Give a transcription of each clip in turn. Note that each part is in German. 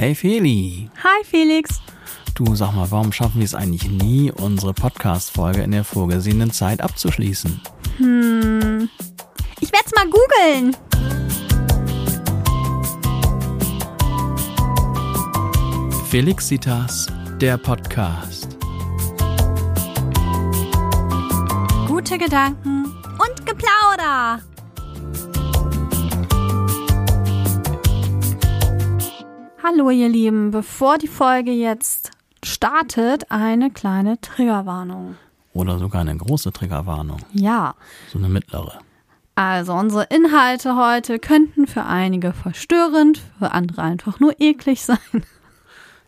Hey Feli. Hi Felix. Du sag mal, warum schaffen wir es eigentlich nie, unsere Podcast-Folge in der vorgesehenen Zeit abzuschließen? Hm. Ich werde es mal googeln. Felixitas, der Podcast. Gute Gedanken und Geplauder. Hallo ihr Lieben, bevor die Folge jetzt startet, eine kleine Triggerwarnung. Oder sogar eine große Triggerwarnung. Ja. So eine mittlere. Also unsere Inhalte heute könnten für einige verstörend, für andere einfach nur eklig sein.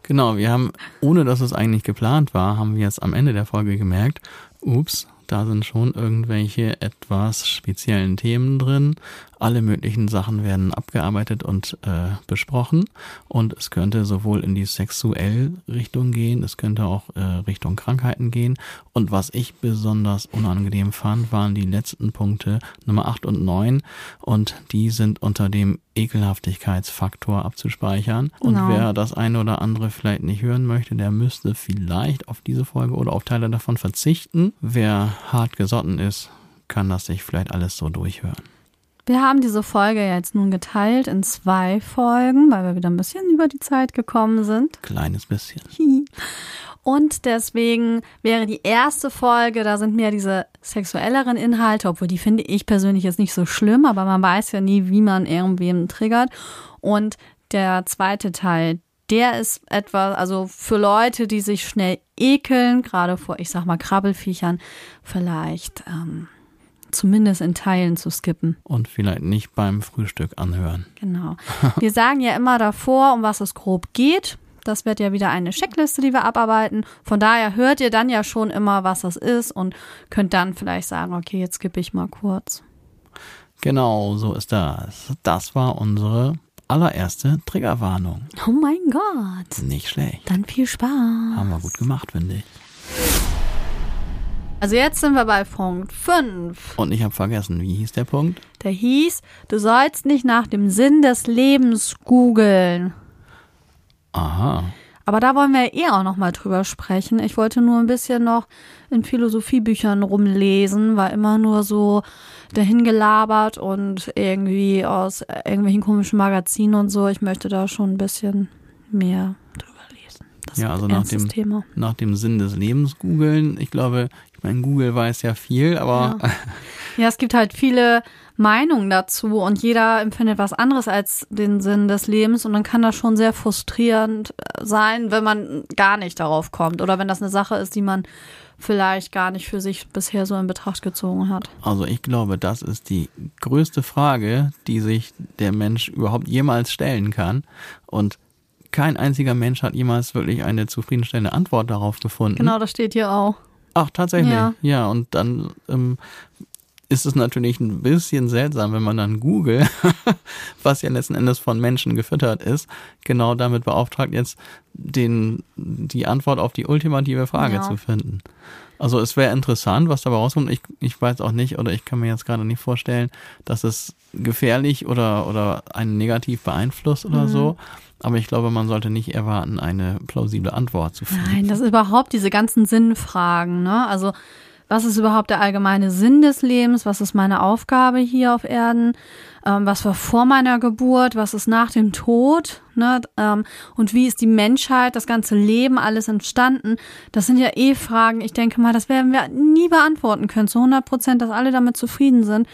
Genau, wir haben, ohne dass es eigentlich geplant war, haben wir jetzt am Ende der Folge gemerkt, ups, da sind schon irgendwelche etwas speziellen Themen drin. Alle möglichen Sachen werden abgearbeitet und äh, besprochen. Und es könnte sowohl in die sexuelle Richtung gehen, es könnte auch äh, Richtung Krankheiten gehen. Und was ich besonders unangenehm fand, waren die letzten Punkte Nummer 8 und 9. Und die sind unter dem Ekelhaftigkeitsfaktor abzuspeichern. Und Genau. wer das eine oder andere vielleicht nicht hören möchte, der müsste vielleicht auf diese Folge oder auf Teile davon verzichten. Wer hart gesotten ist, kann das sich vielleicht alles so durchhören. Wir haben diese Folge jetzt nun geteilt in zwei Folgen, weil wir wieder ein bisschen über die Zeit gekommen sind. Kleines bisschen. Und deswegen wäre die erste Folge, da sind mehr diese sexuelleren Inhalte, obwohl die finde ich persönlich jetzt nicht so schlimm, aber man weiß ja nie, wie man irgendwem triggert. Und der zweite Teil, der ist etwas, also für Leute, die sich schnell ekeln, gerade vor, ich sag mal, Krabbelfiechern, vielleicht ähm, zumindest in Teilen zu skippen. Und vielleicht nicht beim Frühstück anhören. Genau. Wir sagen ja immer davor, um was es grob geht. Das wird ja wieder eine Checkliste, die wir abarbeiten. Von daher hört ihr dann ja schon immer, was das ist und könnt dann vielleicht sagen, okay, jetzt skippe ich mal kurz. Genau, so ist das. Das war unsere allererste Triggerwarnung. Oh mein Gott. Nicht schlecht. Dann viel Spaß. Haben wir gut gemacht, finde ich. Also jetzt sind wir bei Punkt 5. Und ich habe vergessen, wie hieß der Punkt? Der hieß, du sollst nicht nach dem Sinn des Lebens googeln. Aha. Aber da wollen wir eh auch noch mal drüber sprechen. Ich wollte nur ein bisschen noch in Philosophiebüchern rumlesen, war immer nur so dahin gelabert und irgendwie aus irgendwelchen komischen Magazinen und so. Ich möchte da schon ein bisschen mehr drüber. Das Ja, also nach dem- Thema. Nach dem Sinn des Lebens googeln. Ich glaube, ich meine, Google weiß ja viel, aber Ja, es gibt halt viele Meinungen dazu und jeder empfindet was anderes als den Sinn des Lebens und dann kann das schon sehr frustrierend äh, sein, wenn man gar nicht darauf kommt oder wenn das eine Sache ist, die man vielleicht gar nicht für sich bisher so in Betracht gezogen hat. Also ich glaube, das ist die größte Frage, die sich der Mensch überhaupt jemals stellen kann. Und kein einziger Mensch hat jemals wirklich eine zufriedenstellende Antwort darauf gefunden. Genau, das steht hier auch. Ach, tatsächlich. Ja, Ja. und dann ähm, ist es natürlich ein bisschen seltsam, wenn man dann Google, was ja letzten Endes von Menschen gefüttert ist, genau damit beauftragt, jetzt den, die Antwort auf die ultimative Frage Ja. zu finden. Also es wäre interessant, was dabei rauskommt. Ich, ich weiß auch nicht oder ich kann mir jetzt gerade nicht vorstellen, dass es gefährlich oder, oder einen negativ beeinflusst Mhm. oder so. Aber ich glaube, man sollte nicht erwarten, eine plausible Antwort zu finden. Nein, das ist überhaupt diese ganzen Sinnfragen, ne? Also, was ist überhaupt der allgemeine Sinn des Lebens? Was ist meine Aufgabe hier auf Erden? Ähm, was war vor meiner Geburt? Was ist nach dem Tod? Ne? Ähm, und wie ist die Menschheit, das ganze Leben, alles entstanden? Das sind ja eh Fragen. Ich denke mal, das werden wir nie beantworten können zu 100 Prozent, dass alle damit zufrieden sind.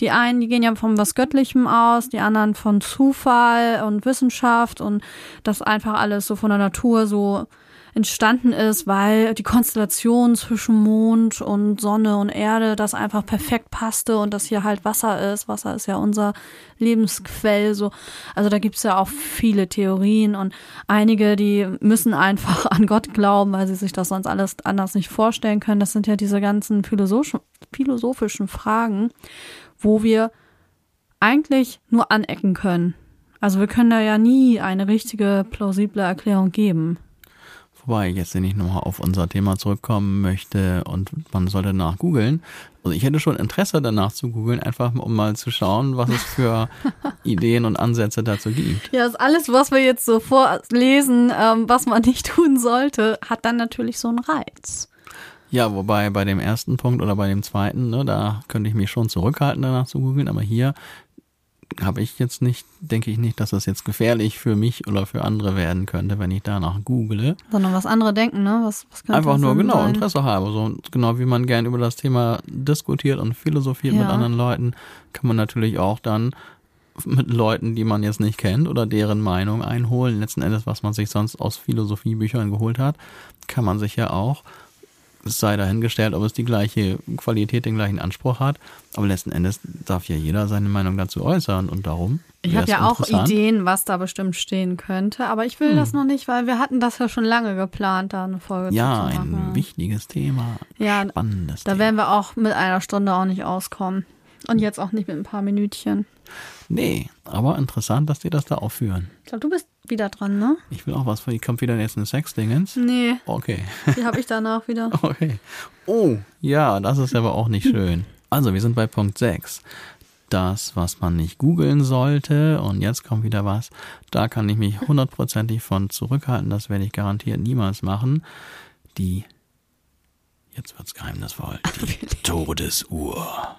Die einen, die gehen ja von was Göttlichem aus, die anderen von Zufall und Wissenschaft und das einfach alles so von der Natur so entstanden ist, weil die Konstellation zwischen Mond und Sonne und Erde das einfach perfekt passte und das hier halt Wasser ist. Wasser ist ja unser Lebensquell so. Also da gibt's ja auch viele Theorien und einige, die müssen einfach an Gott glauben, weil sie sich das sonst alles anders nicht vorstellen können. Das sind ja diese ganzen philosophischen, philosophischen Fragen, wo wir eigentlich nur anecken können. Also wir können da ja nie eine richtige, plausible Erklärung geben. Wobei ich jetzt nicht nochmal auf unser Thema zurückkommen möchte und man sollte danach googeln. Also ich hätte schon Interesse danach zu googeln, einfach um mal zu schauen, was es für Ideen und Ansätze dazu gibt. Ja, ist alles, was wir jetzt so vorlesen, ähm, was man nicht tun sollte, hat dann natürlich so einen Reiz. Ja, wobei bei dem ersten Punkt oder bei dem zweiten, ne, da könnte ich mich schon zurückhalten, danach zu googeln, aber hier habe ich jetzt nicht, denke ich nicht, dass das jetzt gefährlich für mich oder für andere werden könnte, wenn ich danach google. Sondern was andere denken, ne? Was, was Einfach nur genau sein? Interesse habe. So genau wie man gern über das Thema diskutiert und philosophiert mit Ja. anderen Leuten, kann man natürlich auch dann mit Leuten, die man jetzt nicht kennt oder deren Meinung einholen. Letzten Endes, was man sich sonst aus Philosophiebüchern geholt hat, kann man sich ja auch, es sei dahingestellt, ob es die gleiche Qualität, den gleichen Anspruch hat. Aber letzten Endes darf ja jeder seine Meinung dazu äußern und darum. Ich habe ja auch. Hm. Ideen, was da bestimmt stehen könnte, aber ich will das noch nicht, weil wir hatten das ja schon lange geplant, da eine Folge Ja, zu ein machen. wichtiges Thema. Ja, Spannendes Da Thema. werden wir auch mit einer Stunde auch nicht auskommen. Und jetzt auch nicht mit ein paar Minütchen. Nee, aber interessant, dass die das da aufführen. Ich glaube, du bist wieder dran, ne? Ich will auch was von, kommt wieder jetzt ein Sexdingens. Nee, Okay, die habe ich danach wieder. okay. Oh, ja, das ist aber auch nicht schön. Also, wir sind bei Punkt 6. Das, was man nicht googeln sollte, und jetzt kommt wieder was, da kann ich mich hundertprozentig von zurückhalten, das werde ich garantiert niemals machen. Die, jetzt wird's geheimnisvoll, die Todesuhr.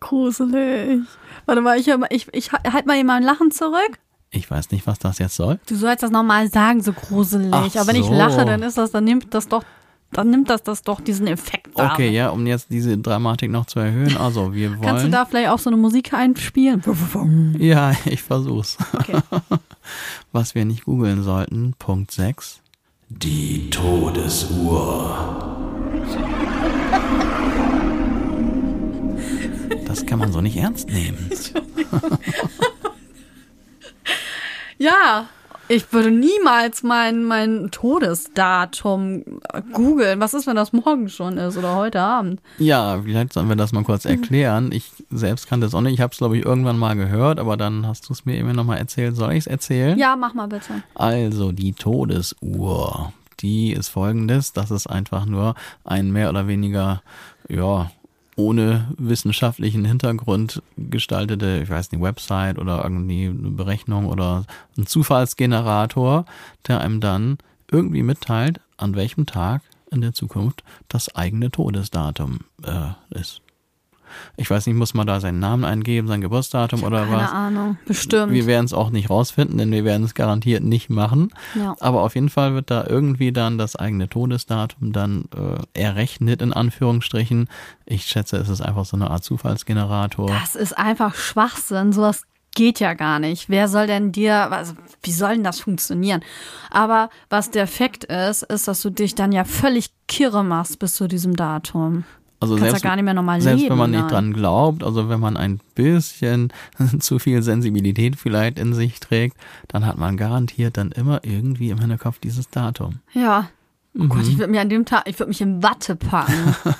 Gruselig. Warte mal, ich, mal, ich, ich halt mal mein Lachen zurück. Ich weiß nicht, was das jetzt soll. Du sollst das nochmal sagen, so gruselig. Ach Aber wenn ich so. lache, dann ist das, dann nimmt das doch, dann nimmt das das doch diesen Effekt da. Okay, ja, um jetzt diese Dramatik noch zu erhöhen. Also, wir wollen. Kannst du da vielleicht auch so eine Musik einspielen? Ja, ich versuch's. Okay. Was wir nicht googeln sollten. Punkt 6. Die Todesuhr. Das kann man so nicht ernst nehmen. Ja, ich würde niemals mein, mein Todesdatum äh, googeln. Was ist, wenn das morgen schon ist oder heute Abend? Ja, vielleicht sollen wir das mal kurz erklären. Ich selbst kannte es auch nicht. Ich habe es, glaube ich, irgendwann mal gehört, aber dann hast du es mir eben nochmal erzählt. Soll ich es erzählen? Ja, mach mal bitte. Also die Todesuhr, die ist folgendes, das ist einfach nur ein mehr oder weniger, ja, ohne wissenschaftlichen Hintergrund gestaltete, ich weiß nicht, Website oder irgendwie eine Berechnung oder ein Zufallsgenerator, der einem dann irgendwie mitteilt, an welchem Tag in der Zukunft das eigene Todesdatum äh, ist. Ich weiß nicht, muss man da seinen Namen eingeben, sein Geburtsdatum oder Keine was? Ahnung. Bestimmt. Wir werden es auch nicht rausfinden, denn wir werden es garantiert nicht machen. Ja. Aber auf jeden Fall wird da irgendwie dann das eigene Todesdatum dann äh, errechnet, in Anführungsstrichen. Ich schätze, es ist einfach so eine Art Zufallsgenerator. Das ist einfach Schwachsinn. Sowas geht ja gar nicht. Wer soll denn dir, also, wie soll denn das funktionieren? Aber was der Fakt ist, ist, dass du dich dann ja völlig kirre machst bis zu diesem Datum. Also Kannst selbst, ja gar nicht mehr normal selbst leben. wenn man nicht dann. dran glaubt, also wenn man ein bisschen zu viel Sensibilität vielleicht in sich trägt, dann hat man garantiert dann immer irgendwie im Hinterkopf dieses Datum. Ja. Oh Gott, Mhm. ich würde mir an dem Tag, ich würde mich in Watte packen.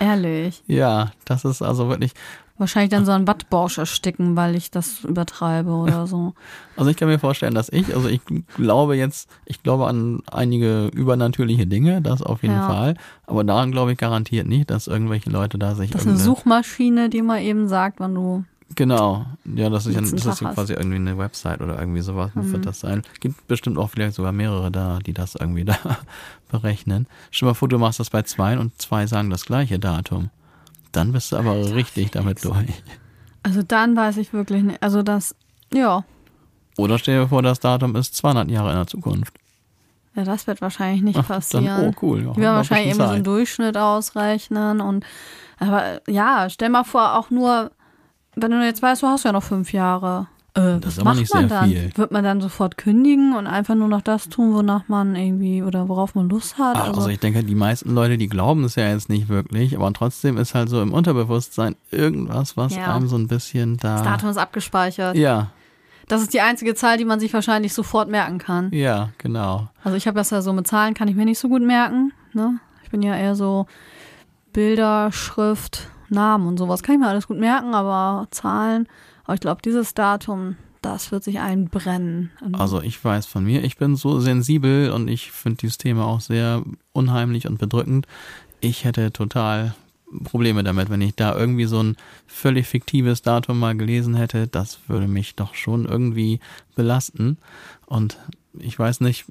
Ehrlich. Ja, das ist also wirklich, Wahrscheinlich dann so einen Wattbausch ersticken, weil ich das übertreibe oder so. Also ich kann mir vorstellen, dass ich, also ich glaube jetzt, ich glaube an einige übernatürliche Dinge, das auf jeden Ja. Fall. Aber daran glaube ich garantiert nicht, dass irgendwelche Leute da sich Das ist eine Suchmaschine, die mal eben sagt, wann du. Genau, ja, das ist, das ist quasi irgendwie eine Website oder irgendwie sowas, Mhm. wird das sein. Gibt bestimmt auch vielleicht sogar mehrere da, die das irgendwie da berechnen. Stell dir mal vor, du machst das bei zwei und zwei sagen das gleiche Datum. Dann bist du aber richtig damit durch. Also dann weiß ich wirklich nicht. Also das, ja. Oder stell dir vor, das Datum ist 200 Jahre in der Zukunft. Ja, das wird wahrscheinlich nicht Ach, passieren. Dann, oh cool. Wir werden ein wahrscheinlich irgendwie so einen. Durchschnitt ausrechnen und aber ja, stell mal vor, auch nur, wenn du jetzt weißt, du hast ja noch fünf Jahre. Äh, Das ist was aber macht nicht man sehr dann? viel. Wird man dann sofort kündigen und einfach nur noch das tun, wonach man irgendwie oder worauf man Lust hat? Ach, also ich denke, die meisten Leute, die glauben es ja jetzt nicht wirklich, aber trotzdem ist halt so im Unterbewusstsein irgendwas, was Ja. einem so ein bisschen da. das Datum ist abgespeichert. Ja, Das ist die einzige Zahl, die man sich wahrscheinlich sofort merken kann. ja, genau. Also ich habe das ja so mit Zahlen, kann ich mir nicht so gut merken. Ne? Ich bin ja eher so Bilder, Schrift, Namen und sowas. Kann ich mir alles gut merken, aber Zahlen. Aber ich glaube, dieses Datum, das wird sich einbrennen. Also ich weiß von mir, ich bin so sensibel und ich finde dieses Thema auch sehr unheimlich und bedrückend. Ich hätte total Probleme damit, wenn ich da irgendwie so ein völlig fiktives Datum mal gelesen hätte. Das würde mich doch schon irgendwie belasten. Und ich weiß nicht,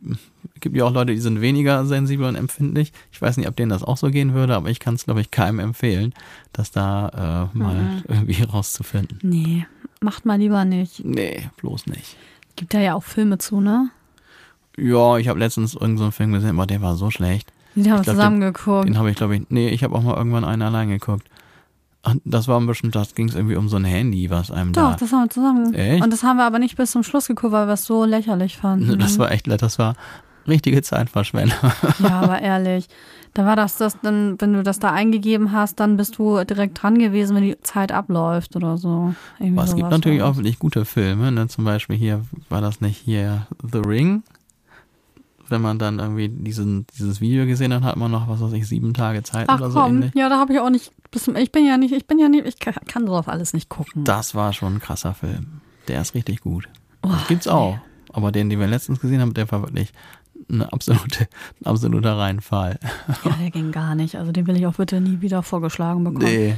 es gibt ja auch Leute, die sind weniger sensibel und empfindlich. Ich weiß nicht, ob denen das auch so gehen würde, aber ich kann es, glaube ich, keinem empfehlen, das da äh, mal mhm. irgendwie rauszufinden. Nee, macht mal lieber nicht. Nee, bloß nicht. Gibt da ja auch Filme zu, ne? Ja, ich habe letztens irgendeinen so Film gesehen, aber der war so schlecht. Den haben wir zusammen geguckt. Den, den habe ich, glaube ich, nee, ich habe auch mal irgendwann einen allein geguckt. Und das war ein bisschen, das ging es irgendwie um so ein Handy, was einem Doch, da. das haben wir zusammen. Echt? Und das haben wir aber nicht bis zum Schluss geguckt, weil wir es so lächerlich fanden. Das war echt, das war richtige Zeitverschwendung. Ja, aber ehrlich. Da war das, das dann, wenn du das da eingegeben hast, dann bist du direkt dran gewesen, wenn die Zeit abläuft oder so. aber es gibt natürlich auch wirklich gute Filme, ne? Zum Beispiel hier, war das nicht hier The Ring? Wenn man dann irgendwie diesen, dieses Video gesehen hat, hat man noch, was weiß ich, sieben Tage Zeit Ach, oder so komm. ähnlich. Ja, da habe ich auch nicht, ich bin ja nicht, ich bin ja nicht, ich kann, kann drauf alles nicht gucken. Das war schon ein krasser Film. Der ist richtig gut. Oh, das gibt's auch. Nee. Aber den, den wir letztens gesehen haben, der war wirklich eine absolute, ein absoluter Reinfall. Ja, der ging gar nicht. Also den will ich auch bitte nie wieder vorgeschlagen bekommen. Nee.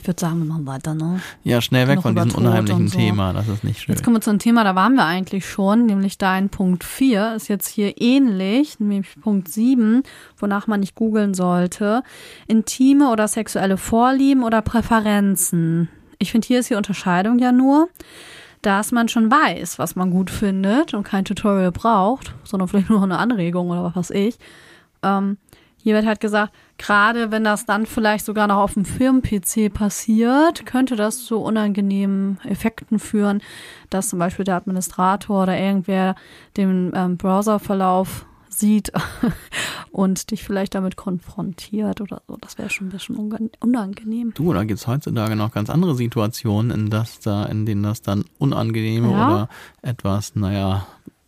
Ich würde sagen, wir machen weiter, ne? Ja, schnell weg Noch von diesem unheimlichen so. Thema, das ist nicht schön. Jetzt kommen wir zu einem Thema, da waren wir eigentlich schon, nämlich dein Punkt 4 ist jetzt hier ähnlich, nämlich Punkt 7, wonach man nicht googeln sollte. Intime oder sexuelle Vorlieben oder Präferenzen. Ich finde, hier ist die Unterscheidung ja nur, dass man schon weiß, was man gut findet und kein Tutorial braucht, sondern vielleicht nur eine Anregung oder was weiß ich. Ähm, hier wird halt gesagt, gerade wenn das dann vielleicht sogar noch auf dem Firmen-PC passiert, könnte das zu unangenehmen Effekten führen, dass zum Beispiel der Administrator oder irgendwer den ähm, Browserverlauf sieht und dich vielleicht damit konfrontiert oder so. Das wäre schon ein bisschen unangenehm. Du, da gibt es heutzutage noch ganz andere Situationen, in, das da, in denen das dann unangenehme ja. oder etwas, naja,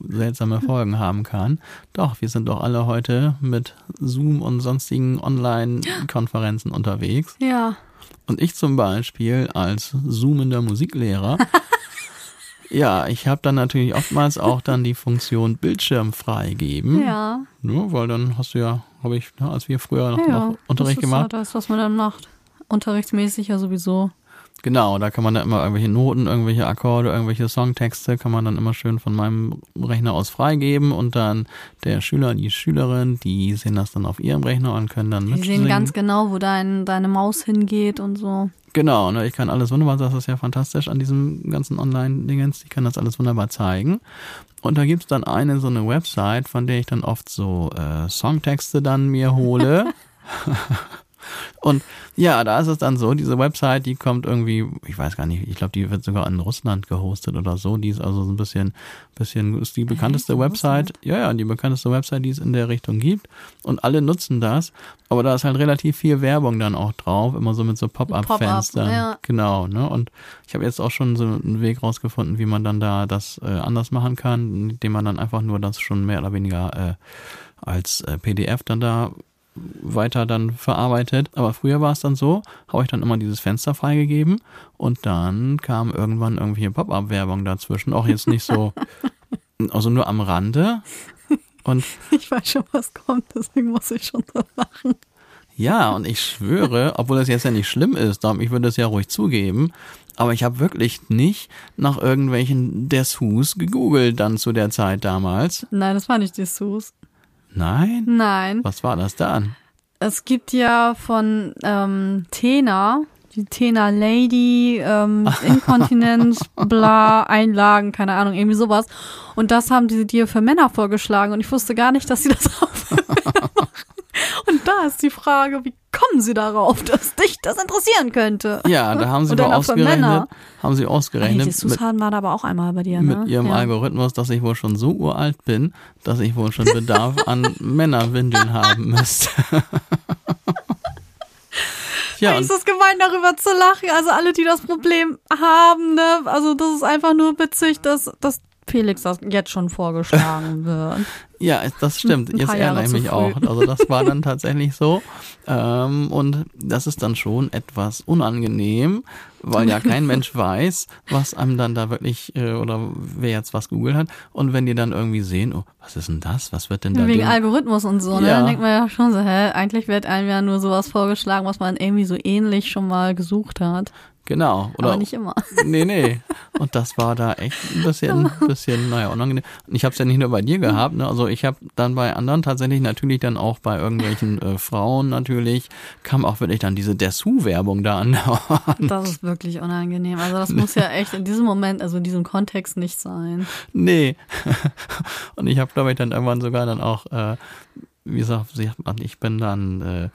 seltsame Folgen haben kann. Doch, wir sind doch alle heute mit Zoom und sonstigen Online-Konferenzen unterwegs. Ja. Und ich zum Beispiel als zoomender Musiklehrer. ja, ich habe dann natürlich oftmals auch dann die Funktion Bildschirm freigeben. Ja. ja weil dann hast du ja, habe ich, als wir früher noch, ja, noch Unterricht das ist gemacht. Ja das, was man dann macht. Unterrichtsmäßig ja sowieso. Genau, da kann man da immer irgendwelche Noten, irgendwelche Akkorde, irgendwelche Songtexte kann man dann immer schön von meinem Rechner aus freigeben und dann der Schüler, die Schülerin, die sehen das dann auf ihrem Rechner und können dann Die sehen ganz genau, wo dein, deine Maus hingeht und so. Genau, ne, ich kann alles wunderbar, das ist ja fantastisch an diesem ganzen Online-Dingens, ich kann das alles wunderbar zeigen. Und da gibt's dann eine so eine Website, von der ich dann oft so äh, Songtexte dann mir hole. Und ja, da ist es dann so, diese Website, die kommt irgendwie, ich weiß gar nicht, ich glaube, die wird sogar in Russland gehostet oder so. Die ist also so ein bisschen, bisschen, ist die bekannteste Website. Ja, ja, die bekannteste Website, die es in der Richtung gibt. Und alle nutzen das. Aber da ist halt relativ viel Werbung dann auch drauf, immer so mit so Pop-up-Fenstern. Pop ja. Genau, ne? Und ich habe jetzt auch schon so einen Weg rausgefunden, wie man dann da das äh, anders machen kann, indem man dann einfach nur das schon mehr oder weniger äh, als äh, PDF dann da weiter dann verarbeitet. Aber früher war es dann so, habe ich dann immer dieses Fenster freigegeben und dann kam irgendwann irgendwie Pop-up-Werbung dazwischen. Auch jetzt nicht so, also nur am Rande. Und ich weiß schon, was kommt, deswegen muss ich schon so machen. Ja, und ich schwöre, obwohl das jetzt ja nicht schlimm ist, ich würde es ja ruhig zugeben, aber ich habe wirklich nicht nach irgendwelchen Dessous gegoogelt dann zu der Zeit damals. Nein, das war nicht Dessous. Nein? Nein. Was war das dann? Es gibt ja von ähm, Tena, die Tena Lady, ähm, Inkontinenz, bla, Einlagen, keine Ahnung, irgendwie sowas. Und das haben die dir für Männer vorgeschlagen und ich wusste gar nicht, dass sie das auch für Männer machen. Und da ist die Frage, wie kommen sie darauf, dass dich das interessieren könnte? Ja, da haben sie mal ausgerechnet, haben sie ausgerechnet. Die Susan war da aber auch einmal bei dir, ne? Mit ihrem ja. Algorithmus, dass ich wohl schon so uralt bin, dass ich wohl schon Bedarf an Männerwindeln haben müsste. Ja, ist es gemein, darüber zu lachen. Also alle, die das Problem haben, ne, also das ist einfach nur witzig, dass, dass Felix das jetzt schon vorgeschlagen wird. Ja, das stimmt. Jetzt erinnere ich mich auch. Also das war dann tatsächlich so. Ähm, und das ist dann schon etwas unangenehm, weil ja kein Mensch weiß, was einem dann da wirklich äh, oder wer jetzt was googelt hat. Und wenn die dann irgendwie sehen, oh, was ist denn das? Was wird denn da Wegen Algorithmus und so, ne? Ja. Dann denkt man ja schon so, hä, eigentlich wird einem ja nur sowas vorgeschlagen, was man irgendwie so ähnlich schon mal gesucht hat. Genau. Oder Aber nicht immer. Nee, nee. Und das war da echt ein bisschen, bisschen, naja, unangenehm. Und ich habe es ja nicht nur bei dir gehabt, ne? Also ich habe dann bei anderen tatsächlich natürlich dann auch bei irgendwelchen äh, Frauen natürlich, kam auch wirklich dann diese Dessous-Werbung da an. Das ist wirklich unangenehm. Also das muss ja echt in diesem Moment, also in diesem Kontext nicht sein. nee. Und ich habe, glaube ich, dann irgendwann sogar dann auch, äh, wie gesagt, ich bin dann, äh,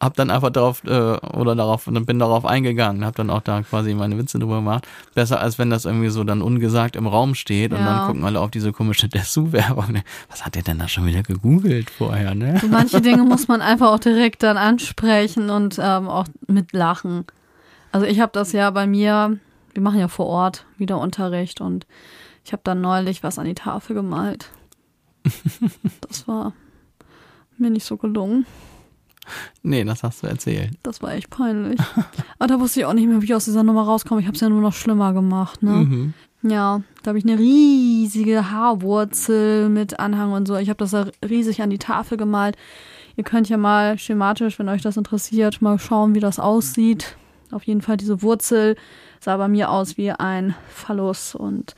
hab dann einfach darauf äh, oder darauf und bin darauf eingegangen, hab dann auch da quasi meine Witze drüber gemacht. Besser als wenn das irgendwie so dann ungesagt im Raum steht und Ja. dann gucken alle auf diese komische Dessous-Werbung. Was hat der denn da schon wieder gegoogelt vorher, ne? So manche Dinge muss man einfach auch direkt dann ansprechen und ähm, auch mitlachen. Also ich habe das ja bei mir, wir machen ja vor Ort wieder Unterricht und ich habe dann neulich was an die Tafel gemalt. Das war mir nicht so gelungen. Nee, das hast du erzählt. Das war echt peinlich. Aber da wusste ich auch nicht mehr, wie ich aus dieser Nummer rauskomme. Ich habe es ja nur noch schlimmer gemacht. Ne? Mhm. Ja, da habe ich eine riesige Haarwurzel mit Anhang und so. Ich habe das da riesig an die Tafel gemalt. Ihr könnt ja mal schematisch, wenn euch das interessiert, mal schauen, wie das aussieht. Auf jeden Fall diese Wurzel sah bei mir aus wie ein Phallus und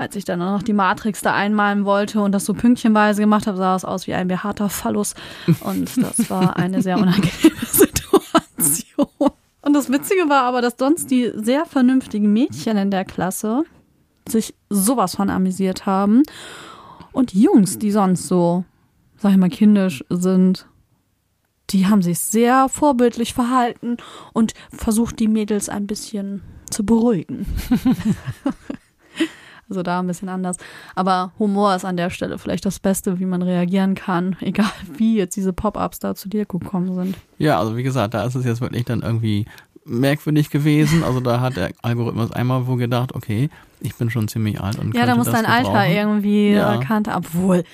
als ich dann noch die Matrix da einmalen wollte und das so pünktchenweise gemacht habe, sah es aus wie ein behaarter Phallus. Und das war eine sehr unangenehme Situation. Und das Witzige war aber, dass sonst die sehr vernünftigen Mädchen in der Klasse sich sowas von amüsiert haben. Und die Jungs, die sonst so, sag ich mal, kindisch sind, die haben sich sehr vorbildlich verhalten und versucht, die Mädels ein bisschen zu beruhigen. also da ein bisschen anders. Aber Humor ist an der Stelle vielleicht das Beste, wie man reagieren kann, egal wie jetzt diese Pop-ups da zu dir gekommen sind. Ja, also wie gesagt, da ist es jetzt wirklich dann irgendwie merkwürdig gewesen. Also da hat der Algorithmus einmal wohl gedacht, okay, ich bin schon ziemlich alt und Ja, da muss dein Alter gebrauchen. irgendwie Ja. erkannt, obwohl,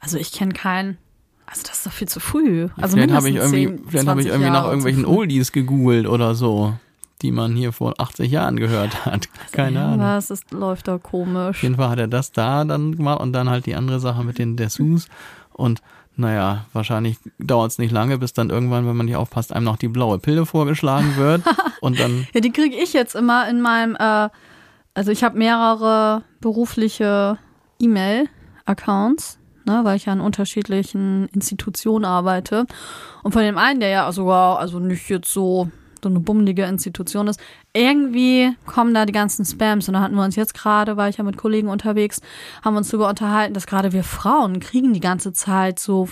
also ich kenne keinen, also das ist doch viel zu früh. Also vielleicht habe ich irgendwie, 10, vielleicht habe ich 20 irgendwie nach irgendwelchen. Oldies gegoogelt oder so, die man hier vor 80 Jahren gehört hat. Keine ja, Ahnung. Was ist, läuft da Auf komisch. jeden Fall hat er das da dann gemacht und dann halt die andere Sache mit den Dessous. Und naja, wahrscheinlich dauert es nicht lange, bis dann irgendwann, wenn man nicht aufpasst, einem noch die blaue Pille vorgeschlagen wird. und dann, Ja, die kriege ich jetzt immer in meinem, äh, also ich habe mehrere berufliche E-Mail-Accounts, ne, weil ich ja in unterschiedlichen Institutionen arbeite. Und von dem einen, der ja sogar, also nicht jetzt so so eine bummelige Institution ist, irgendwie kommen da die ganzen Spams. Und da hatten wir uns jetzt gerade, war ich ja mit Kollegen unterwegs, haben wir uns darüber unterhalten, dass gerade wir Frauen kriegen die ganze Zeit so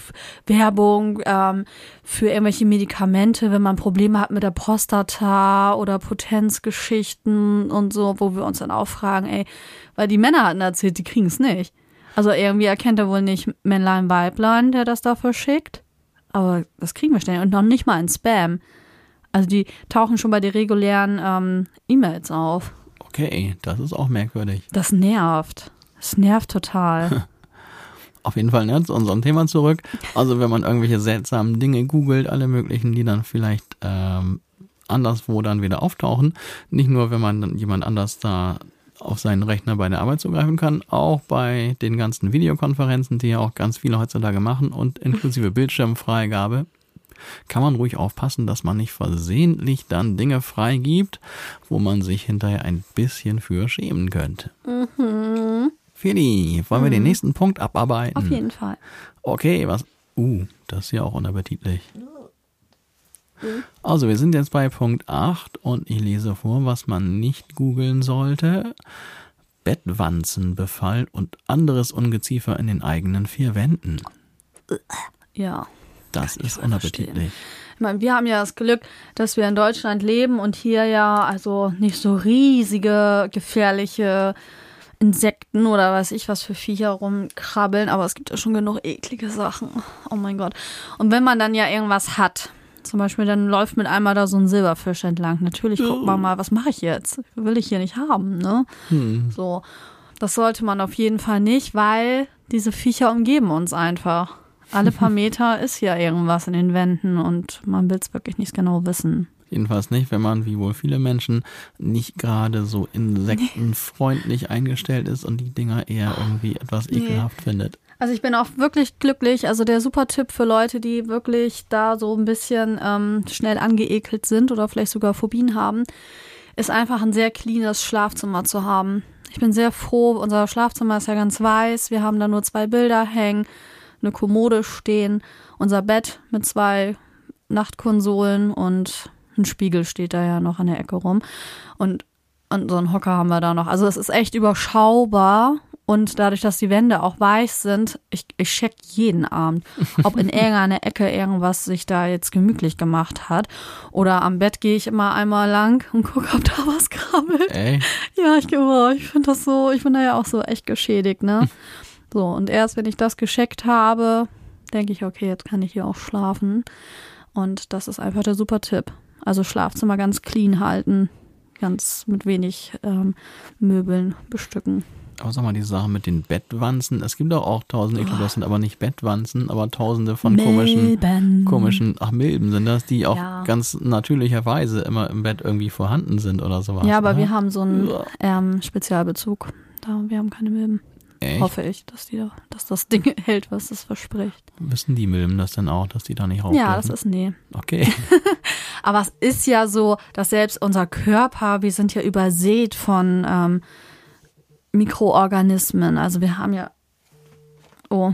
Werbung ähm, für irgendwelche Medikamente, wenn man Probleme hat mit der Prostata oder Potenzgeschichten und so, wo wir uns dann auch fragen, ey, weil die Männer hatten erzählt, die kriegen es nicht. Also irgendwie erkennt er wohl nicht Männlein, Weiblein, der das da verschickt. Aber das kriegen wir ständig und noch nicht mal in Spam. Also die tauchen schon bei den regulären ähm, E-Mails auf. okay, das ist auch merkwürdig. Das nervt. Das nervt total. Auf jeden Fall, ne, zu unserem Thema zurück. Also wenn man irgendwelche seltsamen Dinge googelt, alle möglichen, die dann vielleicht ähm, anderswo dann wieder auftauchen. Nicht nur, wenn man dann jemand anders da auf seinen Rechner bei der Arbeit zugreifen kann, auch bei den ganzen Videokonferenzen, die ja auch ganz viele heutzutage machen und inklusive Bildschirmfreigabe, kann man ruhig aufpassen, dass man nicht versehentlich dann Dinge freigibt, wo man sich hinterher ein bisschen für schämen könnte. Feli, wollen wir den nächsten Punkt abarbeiten? Auf jeden Fall. Okay, was? Uh, das ist ja auch unappetitlich. Also, wir sind jetzt bei Punkt 8 und ich lese vor, was man nicht googeln sollte. Bettwanzenbefall und anderes Ungeziefer in den eigenen vier Wänden. Ja. Das ist unappetitlich. Ich meine, wir haben ja das Glück, dass wir in Deutschland leben und hier ja also nicht so riesige, gefährliche Insekten oder weiß ich was für Viecher rumkrabbeln, aber es gibt ja schon genug eklige Sachen. Oh mein Gott. Und wenn man dann ja irgendwas hat, zum Beispiel dann läuft mit einmal da so ein Silberfisch entlang. Natürlich guckt man mal, was mache ich jetzt? Will ich hier nicht haben, ne? Hm. So. Das sollte man auf jeden Fall nicht, weil diese Viecher umgeben uns einfach. Alle paar Meter ist hier irgendwas in den Wänden und man will es wirklich nicht genau wissen. Jedenfalls nicht, wenn man, wie wohl viele Menschen, nicht gerade so insektenfreundlich eingestellt ist und die Dinger eher irgendwie etwas Nee. ekelhaft findet. Also ich bin auch wirklich glücklich. Also der super Tipp für Leute, die wirklich da so ein bisschen ähm, schnell angeekelt sind oder vielleicht sogar Phobien haben, ist einfach ein sehr cleanes Schlafzimmer zu haben. Ich bin sehr froh. Unser Schlafzimmer ist ja ganz weiß. Wir haben da nur zwei Bilder hängen, eine Kommode stehen, unser Bett mit zwei Nachtkonsolen und ein Spiegel steht da ja noch an der Ecke rum. Und, und so einen Hocker haben wir da noch. Also es ist echt überschaubar. Und dadurch, dass die Wände auch weiß sind, ich, ich check jeden Abend, ob in irgendeiner Ecke irgendwas sich da jetzt gemütlich gemacht hat. Oder am Bett gehe ich immer einmal lang und gucke, ob da was krabbelt. Ey, Ja, ich, oh, ich finde das so, ich bin da ja auch so echt geschädigt, ne? So, und erst wenn ich das gescheckt habe, denke ich, okay, jetzt kann ich hier auch schlafen. Und das ist einfach der super Tipp. Also Schlafzimmer ganz clean halten, ganz mit wenig ähm, Möbeln bestücken. aber sag mal, die Sache mit den Bettwanzen, es gibt doch auch tausende, ich glaube, das sind aber nicht Bettwanzen, aber tausende von komischen, Milben. komischen, ach Milben sind das, die auch Ja. ganz natürlicherweise immer im Bett irgendwie vorhanden sind oder sowas. Ja, aber ne? wir haben so einen ähm, Spezialbezug. Da, wir haben keine Milben. Echt? Hoffe ich, dass, die da, dass das Ding hält, was es verspricht. Wissen die Milben das denn auch, dass die da nicht rauf Ja, das ist nee. Okay. Aber es ist ja so, dass selbst unser Körper, wir sind ja übersät von ähm, Mikroorganismen. Also wir haben ja. Oh.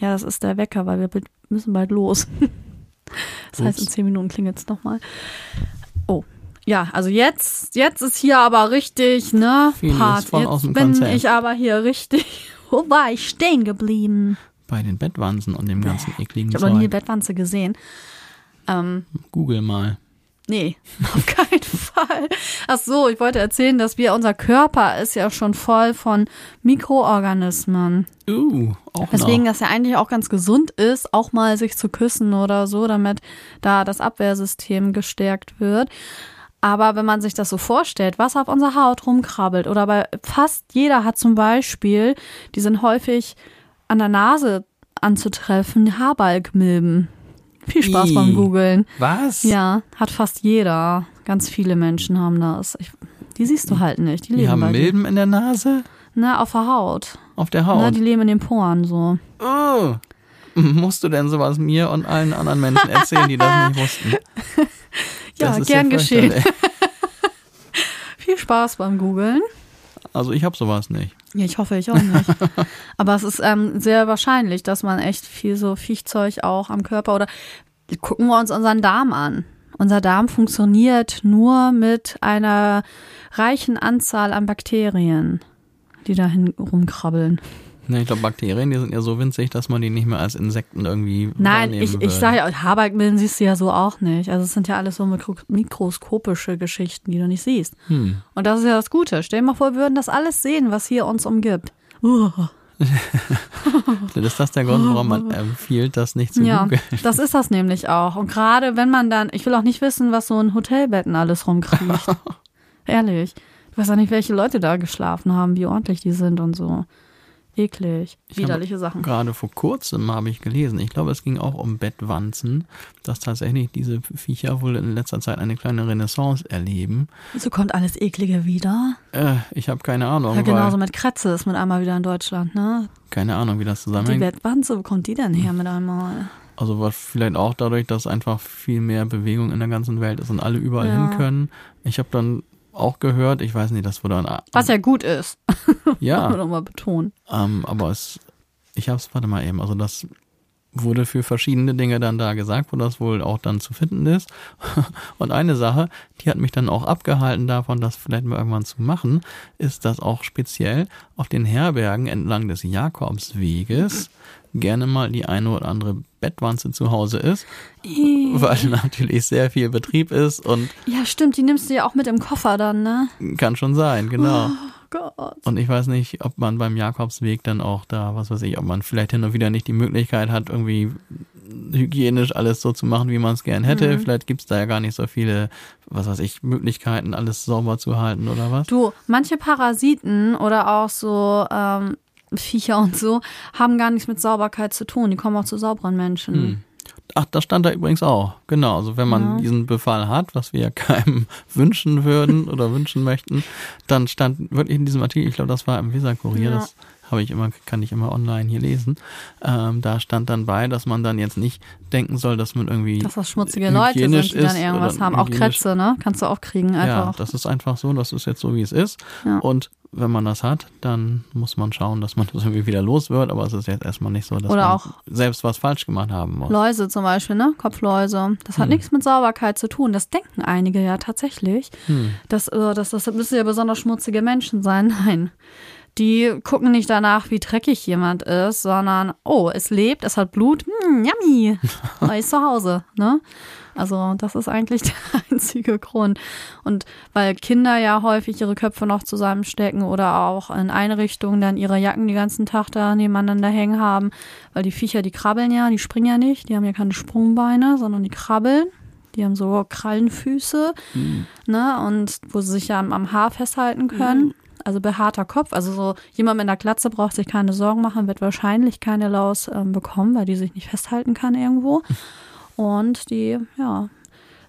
Ja, das ist der Wecker, weil wir müssen bald los. Das heißt, in Ups. zehn Minuten klingelt es nochmal. Oh. Ja, also jetzt, jetzt ist hier aber richtig, ne? Vieles Part. voll jetzt aus dem bin Konzept. ich aber hier richtig. Wo war ich stehen geblieben? Bei den Bettwanzen und dem ganzen ekligen Ich habe noch nie eine. Bettwanze gesehen. Ähm, Google mal. Nee, auf keinen Fall. Ach so, ich wollte erzählen, dass wir, unser Körper ist ja schon voll von Mikroorganismen. Uh, auch Deswegen noch. das ja eigentlich auch ganz gesund ist, auch mal sich zu küssen oder so, damit da das Abwehrsystem gestärkt wird. Aber wenn man sich das so vorstellt, was auf unserer Haut rumkrabbelt oder bei fast jeder hat zum Beispiel, die sind häufig an der Nase anzutreffen, Haarbalgmilben. Viel Spaß Ih. beim Googlen. Was? Ja, hat fast jeder. Ganz viele Menschen haben das. Ich, die siehst du halt nicht. Die, Die leben haben. Milben in der Nase? Na, auf der Haut. Auf der Na, Haut? die leben in den Poren so. oh. Musst du denn sowas mir und allen anderen Menschen erzählen, die das nicht wussten? Ja, gern geschehen. fürchterlich. Viel Spaß beim Googeln. Also ich habe sowas nicht. Ja, ich hoffe, ich auch nicht. Aber es ist ähm, sehr wahrscheinlich, dass man echt viel so Viechzeug auch am Körper oder gucken wir uns unseren Darm an. Unser Darm funktioniert nur mit einer reichen Anzahl an Bakterien, die dahin rumkrabbeln. Ne, ich glaube, Bakterien, die sind ja so winzig, dass man die nicht mehr als Insekten irgendwie Nein, ich, ich sage ja, Haarbalgmilben siehst du ja so auch nicht. Also es sind ja alles so mikro mikroskopische Geschichten, die du nicht siehst. Hm. Und das ist ja das Gute. Stell dir mal vor, wir würden das alles sehen, was hier uns umgibt. Uh. Ist das der Grund, warum man empfiehlt, das nicht zu Ja, googeln? das ist das nämlich auch. Und gerade wenn man dann, ich will auch nicht wissen, was so ein Hotelbetten alles rumkriegt. Ehrlich. Ich weiß auch nicht, welche Leute da geschlafen haben, wie ordentlich die sind und so. Eklig. Ich Widerliche Sachen. Gerade vor kurzem habe ich gelesen, ich glaube, es ging auch um Bettwanzen, dass tatsächlich diese Viecher wohl in letzter Zeit eine kleine Renaissance erleben. Wieso kommt alles Eklige wieder? Äh, ich habe keine Ahnung, Ja, genauso mit Kretze ist mit einmal wieder in Deutschland, ne? keine Ahnung, wie das Die zusammenhängt. Bettwanze, wo kommt die denn her mit einmal? Also was vielleicht auch dadurch, dass einfach viel mehr Bewegung in der ganzen Welt ist und alle überall Ja. hin können. Ich habe dann auch gehört, ich weiß nicht, das wurde dann Was ja gut ist. ja, Nochmal betonen. ähm, aber es, ich habe es, warte mal eben, also das wurde für verschiedene Dinge dann da gesagt, wo das wohl auch dann zu finden ist. Und eine Sache, die hat mich dann auch abgehalten davon, das vielleicht mal irgendwann zu machen, ist, dass auch speziell auf den Herbergen entlang des Jakobsweges gerne mal die eine oder andere Bettwanze zu Hause ist, weil natürlich sehr viel Betrieb ist und Ja, stimmt, die nimmst du ja auch mit im Koffer dann, ne? kann schon sein, genau. Oh Gott. Und ich weiß nicht, ob man beim Jakobsweg dann auch da, was weiß ich, ob man vielleicht hin und wieder nicht die Möglichkeit hat, irgendwie hygienisch alles so zu machen, wie man es gern hätte. Mhm. Vielleicht gibt's da ja gar nicht so viele, was weiß ich, Möglichkeiten, alles sauber zu halten oder was. Du, manche Parasiten oder auch so ähm, Viecher und so haben gar nichts mit Sauberkeit zu tun. Die kommen auch zu sauberen Menschen. Hm. Ach, das stand da übrigens auch. Genau. Also wenn man Ja. diesen Befall hat, was wir ja keinem wünschen würden oder wünschen möchten, dann stand wirklich in diesem Artikel, ich glaube, das war im Weser-Kurier, Ja. das habe ich immer, kann ich immer online hier lesen. Ähm, da stand dann bei, dass man dann jetzt nicht denken soll, dass man irgendwie Dass das schmutzige Leute sind, die dann irgendwas haben. Auch Krätze, ne? Kannst du auch kriegen Ja, einfach. das ist einfach so, das ist jetzt so, wie es ist. Ja. Und wenn man das hat, dann muss man schauen, dass man das irgendwie wieder los wird. Aber es ist jetzt erstmal nicht so, dass Oder man auch- selbst was falsch gemacht haben muss. Läuse zum Beispiel, ne? Kopfläuse. Das hat Hm. nichts mit Sauberkeit zu tun. Das denken einige ja tatsächlich. Hm. Das, äh, das, das müssen ja besonders schmutzige Menschen sein. Nein. Die gucken nicht danach, wie dreckig jemand ist, sondern, oh, es lebt, es hat Blut, hm, yummy, er ist zu Hause, ne? Also, das ist eigentlich der einzige Grund. Und weil Kinder ja häufig ihre Köpfe noch zusammenstecken oder auch in Einrichtungen dann ihre Jacken die ganzen Tag da nebeneinander hängen haben, weil die Viecher, die krabbeln ja, die springen ja nicht, die haben ja keine Sprungbeine, sondern die krabbeln. Die haben so Krallenfüße, ne, und wo sie sich ja am, am Haar festhalten können. Also behaarter Kopf. Also so jemand mit einer Glatze braucht sich keine Sorgen machen, wird wahrscheinlich keine Laus ähm, bekommen, weil die sich nicht festhalten kann irgendwo. Und die, ja,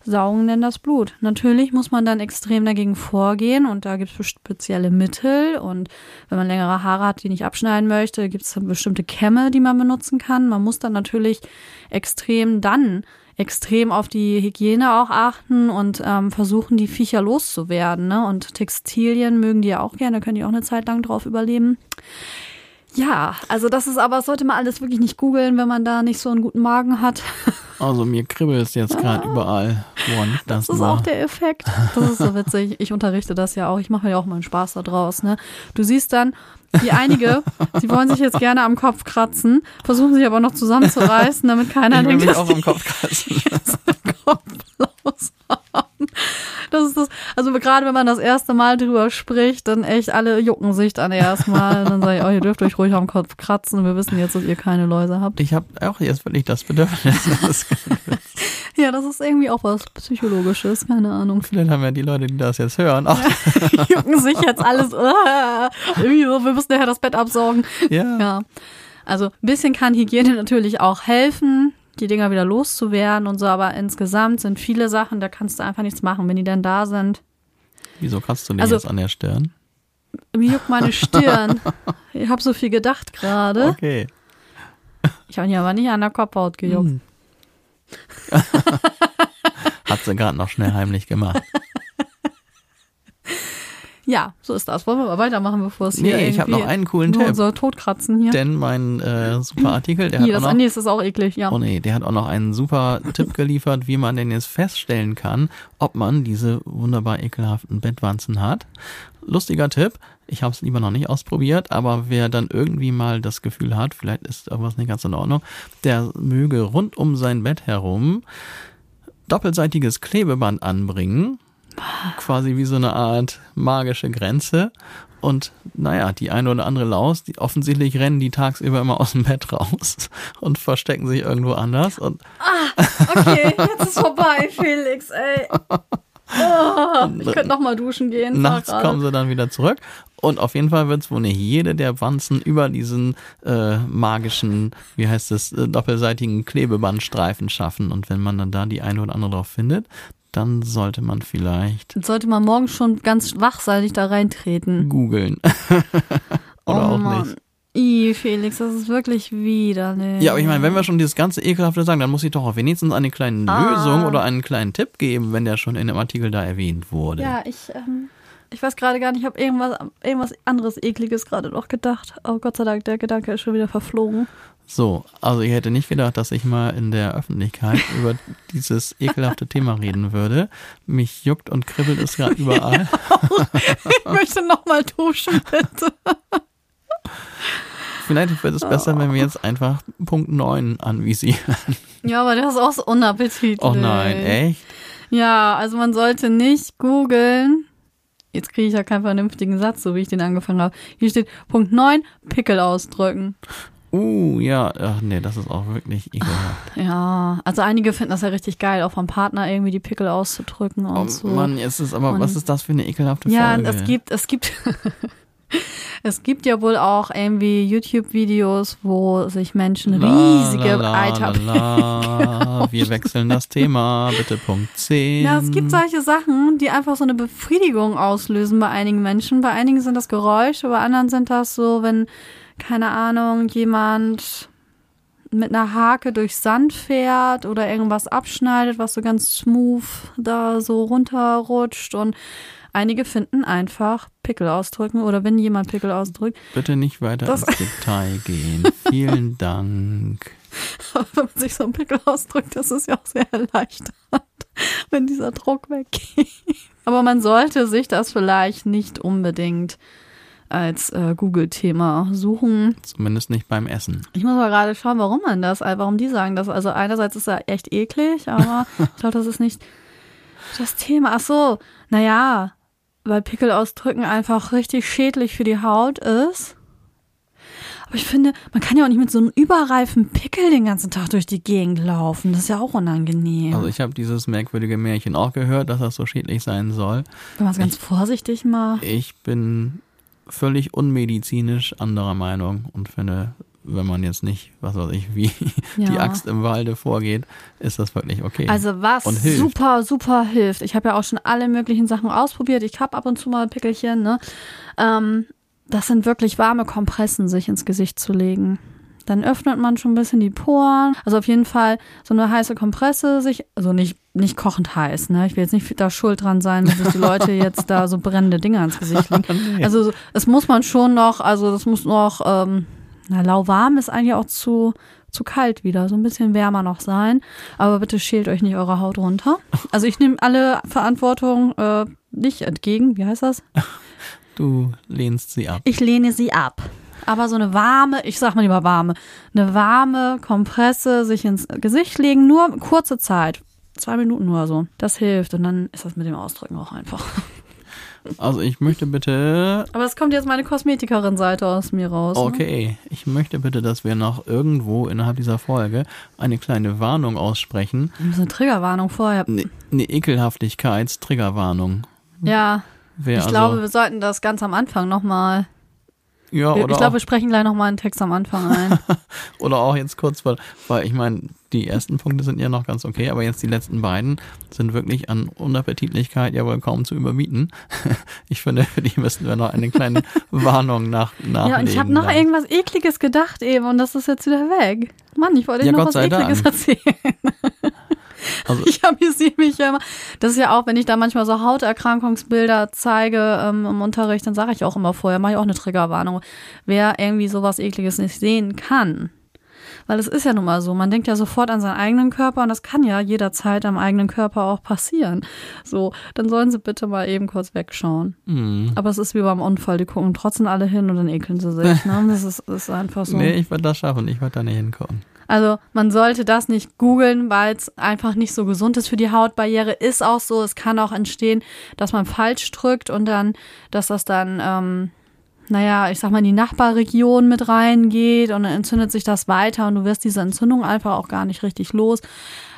saugen denn das Blut. Natürlich muss man dann extrem dagegen vorgehen und da gibt es spezielle Mittel und wenn man längere Haare hat, die nicht abschneiden möchte, gibt es bestimmte Kämme, die man benutzen kann. Man muss dann natürlich extrem dann extrem auf die Hygiene auch achten und ähm, versuchen, die Viecher loszuwerden. Ne? Und Textilien mögen die ja auch gerne, da können die auch eine Zeit lang drauf überleben. Ja, also das ist aber, sollte man alles wirklich nicht googeln, wenn man da nicht so einen guten Magen hat. Also mir kribbelt es jetzt gerade überall. Woran das, Das ist auch der Effekt. Das ist so witzig. Ich unterrichte das ja auch. Ich mache ja auch mal einen Spaß da draus. Ne? Du siehst dann, die einige, die wollen sich jetzt gerne am Kopf kratzen, versuchen sich aber noch zusammenzureißen, damit keiner ich denkt, dass auch am Kopf kratzen. die Kopf los haben. Das ist das, also gerade wenn man das erste Mal drüber spricht, dann echt alle jucken sich dann erstmal. Dann sage ich, oh, ihr dürft euch ruhig am Kopf kratzen. Wir wissen jetzt, dass ihr keine Läuse habt. Ich habe auch jetzt wirklich das Bedürfnis. Das Ja, das ist irgendwie auch was Psychologisches, keine Ahnung. Vielleicht haben ja die Leute, die das jetzt hören, auch jucken sich jetzt alles. Ah, wir müssen nachher das Bett absaugen. ja. Ja. Also ein bisschen kann Hygiene natürlich auch helfen, die Dinger wieder loszuwerden und so, aber insgesamt sind viele Sachen, da kannst du einfach nichts machen, wenn die dann da sind. Wieso kratzt du dich Also- jetzt an der Stirn? Mir juckt meine Stirn. Ich habe so viel gedacht gerade. Okay. Ich habe ihn aber nicht an der Kopfhaut gejuckt. Hm. Hat sie gerade noch schnell heimlich gemacht. Ja, so ist das. Wollen wir mal weitermachen, bevor es hier Nee, ich habe noch einen coolen Tipp. unser Todkratzen hier. Denn mein äh, super Artikel, der hat Hier, auch das noch, nee, das ist auch eklig, ja. oh nee, der hat auch noch einen super Tipp geliefert, wie man denn jetzt feststellen kann, ob man diese wunderbar ekelhaften Bettwanzen hat. Lustiger Tipp. Ich habe es lieber noch nicht ausprobiert, aber wer dann irgendwie mal das Gefühl hat, vielleicht ist irgendwas nicht ganz in Ordnung, der möge rund um sein Bett herum doppelseitiges Klebeband anbringen, quasi wie so eine Art magische Grenze. Und naja, die eine oder andere Laus, die offensichtlich rennen die tagsüber immer aus dem Bett raus und verstecken sich irgendwo anders. Und Okay, jetzt ist vorbei, Felix, ey. Oh, ich könnte noch mal duschen gehen. nachts kommen sie dann wieder zurück. Und auf jeden Fall wird es wohl nicht jede der Wanzen über diesen äh, magischen, wie heißt es, äh, doppelseitigen Klebebandstreifen schaffen. Und wenn man dann da die eine oder andere drauf findet, dann sollte man vielleicht sollte man morgen schon ganz wachseitig da reintreten. googeln. oder oh auch Mann. nicht. I, Felix, das ist wirklich widerlich. Ja, aber ich meine, wenn wir schon dieses ganze Ekelhafte sagen, dann muss ich doch auch wenigstens eine kleine Ah. Lösung oder einen kleinen Tipp geben, wenn der schon in dem Artikel da erwähnt wurde. Ja, ich, ähm, ich weiß gerade gar nicht, ich habe irgendwas, irgendwas anderes Ekliges gerade noch gedacht. Oh Gott sei Dank, der Gedanke ist schon wieder verflogen. So, also ich hätte nicht gedacht, dass ich mal in der Öffentlichkeit über dieses ekelhafte Thema reden würde. Mich juckt und kribbelt es gerade überall. Ich möchte noch mal duschen, bitte. Vielleicht wird es besser, wenn wir jetzt einfach Punkt 9 anvisieren. Ja, aber das ist auch so unappetitlich. Oh nein, echt? Ja, also man sollte nicht googeln. Jetzt kriege ich ja keinen vernünftigen Satz, so wie ich den angefangen habe. Hier steht Punkt 9, Pickel ausdrücken. Uh, ja, ach nee, das ist auch wirklich ekelhaft. Ja, also einige finden das ja richtig geil, auch vom Partner irgendwie die Pickel auszudrücken und Oh so. Mann, ist aber, Und- was ist das für eine ekelhafte ja, Folge? es gibt, es gibt, es gibt ja wohl auch irgendwie YouTube-Videos, wo sich Menschen riesige la, Eiter. la. Wir wechseln das Thema, bitte Punkt 10. Ja, es gibt solche Sachen, die einfach so eine Befriedigung auslösen bei einigen Menschen. Bei einigen sind das Geräusche, bei anderen sind das so, wenn, keine Ahnung, jemand mit einer Hake durch Sand fährt oder irgendwas abschneidet, was so ganz smooth da so runterrutscht und einige finden einfach Pickel ausdrücken oder wenn jemand Pickel ausdrückt, Bitte nicht weiter Das- ins Detail gehen. Vielen Dank. wenn man sich so einen Pickel ausdrückt, das ist ja auch sehr erleichternd, wenn dieser Druck weggeht. Aber man sollte sich das vielleicht nicht unbedingt als äh, Google-Thema suchen. Zumindest nicht beim Essen. Ich muss mal gerade schauen, warum man das, äh, warum die sagen das. Also einerseits ist er echt eklig, aber ich glaube, das ist nicht das Thema. Ach so, naja, weil Pickel ausdrücken einfach richtig schädlich für die Haut ist. Aber ich finde, man kann ja auch nicht mit so einem überreifen Pickel den ganzen Tag durch die Gegend laufen. Das ist ja auch unangenehm. Also ich habe dieses merkwürdige Märchen auch gehört, dass das so schädlich sein soll. Wenn man es ganz vorsichtig macht. Ich bin völlig unmedizinisch anderer Meinung und finde, wenn man jetzt nicht, was weiß ich, wie die Ja. Axt im Walde vorgeht, ist das wirklich okay. Also was super, super hilft. Ich habe ja auch schon alle möglichen Sachen ausprobiert. Ich habe ab und zu mal Pickelchen, ne? Ähm, das sind wirklich warme Kompressen, sich ins Gesicht zu legen. Dann öffnet man schon ein bisschen die Poren. Also auf jeden Fall so eine heiße Kompresse sich, also nicht, nicht kochend heiß, ne? Ich will jetzt nicht da schuld dran sein, dass die Leute jetzt da so brennende Dinger ins Gesicht legen. Also so- es muss man schon noch, also das muss noch, ähm, na, lauwarm ist eigentlich auch zu, zu kalt wieder, so ein bisschen wärmer noch sein. Aber bitte schält euch nicht eure Haut runter. Also ich nehme alle Verantwortung äh, nicht entgegen. Wie heißt das? du lehnst sie ab. Ich lehne sie ab. Aber so eine warme, ich sag mal lieber warme, eine warme Kompresse sich ins Gesicht legen, nur kurze Zeit. Zwei Minuten oder so. Das hilft. Und dann ist das mit dem Ausdrücken auch einfach. Also ich möchte bitte, Aber es kommt jetzt meine Kosmetikerin-Seite aus mir raus. Ne? okay, ich möchte bitte, dass wir noch irgendwo innerhalb dieser Folge eine kleine Warnung aussprechen. Eine Triggerwarnung vorher. Eine, eine Ekelhaftigkeits-Triggerwarnung. Ja, Wer ich also, glaube, wir sollten das ganz am Anfang nochmal. Ja, Ich oder, glaube, auch, wir sprechen gleich nochmal einen Text am Anfang ein. oder auch jetzt kurz, weil, weil ich meine, die ersten Punkte sind ja noch ganz okay, aber jetzt die letzten beiden sind wirklich an Unappetitlichkeit ja wohl kaum zu überbieten. Ich finde, für die müssten wir noch eine kleine Warnung nach, nachlegen. ja, und ich habe noch irgendwas Ekliges gedacht eben und das ist jetzt wieder weg. Mann, ich wollte Ja, noch Gott was Ekliges Dank. erzählen. Also- ich amüsiere mich ja immer. Das ist ja auch, wenn ich da manchmal so Hauterkrankungsbilder zeige ähm, im Unterricht, dann sage ich auch immer vorher, mache ich auch eine Triggerwarnung, wer irgendwie sowas Ekliges nicht sehen kann. Weil es ist ja nun mal so, man denkt ja sofort an seinen eigenen Körper und das kann ja jederzeit am eigenen Körper auch passieren. So, dann sollen sie bitte mal eben kurz wegschauen. Hm. Aber es ist wie beim Unfall, die gucken trotzdem alle hin und dann ekeln sie sich. Ne? Das ist, ist einfach so. Nee, ich werde das schaffen, ich werde da nicht hinkommen. Also man sollte das nicht googeln, weil es einfach nicht so gesund ist für die Hautbarriere. Ist auch so, es kann auch entstehen, dass man falsch drückt und dann, dass das dann, ähm, naja, ich sag mal, in die Nachbarregion mit reingeht und dann entzündet sich das weiter und du wirst diese Entzündung einfach auch gar nicht richtig los.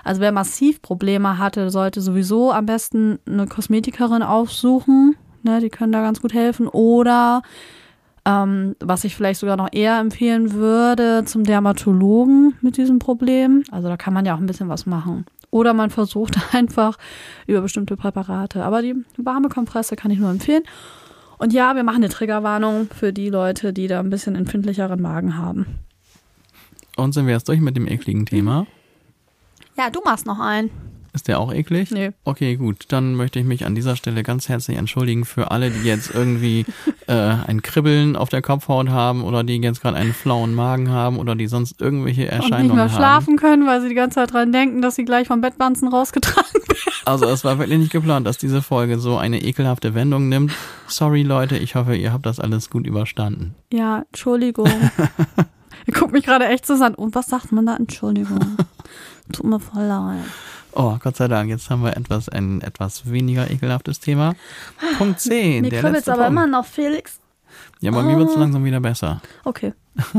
Also wer massiv Probleme hatte, sollte sowieso am besten eine Kosmetikerin aufsuchen. Ne, die können da ganz gut helfen. Oder ähm, was ich vielleicht sogar noch eher empfehlen würde, zum Dermatologen mit diesem Problem. Also da kann man ja auch ein bisschen was machen. Oder man versucht einfach über bestimmte Präparate. Aber die warme Kompresse kann ich nur empfehlen. Und ja, wir machen eine Triggerwarnung für die Leute, die da ein bisschen empfindlicheren Magen haben. Und sind wir jetzt durch mit dem ekligen Thema? Ja, du machst noch einen. Ist der auch eklig? Nee. Okay, gut. Dann möchte ich mich an dieser Stelle ganz herzlich entschuldigen für alle, die jetzt irgendwie äh, ein Kribbeln auf der Kopfhaut haben oder die jetzt gerade einen flauen Magen haben oder die sonst irgendwelche Und Erscheinungen nicht mehr haben. schlafen können, weil sie die ganze Zeit dran denken, dass sie gleich vom Bettbanzen rausgetragen werden. Also es war wirklich nicht geplant, dass diese Folge so eine ekelhafte Wendung nimmt. Sorry Leute, ich hoffe, ihr habt das alles gut überstanden. Ja, Entschuldigung. Ihr guckt mich gerade echt so an. Und was sagt man da? Entschuldigung. Tut mir voll leid. Oh, Gott sei Dank, jetzt haben wir etwas ein etwas weniger ekelhaftes Thema. Punkt 10. Mir der kribbelt's letzte aber Punkt. immer noch, Felix. Ja, bei mir wird's Ah. langsam wieder besser. Okay.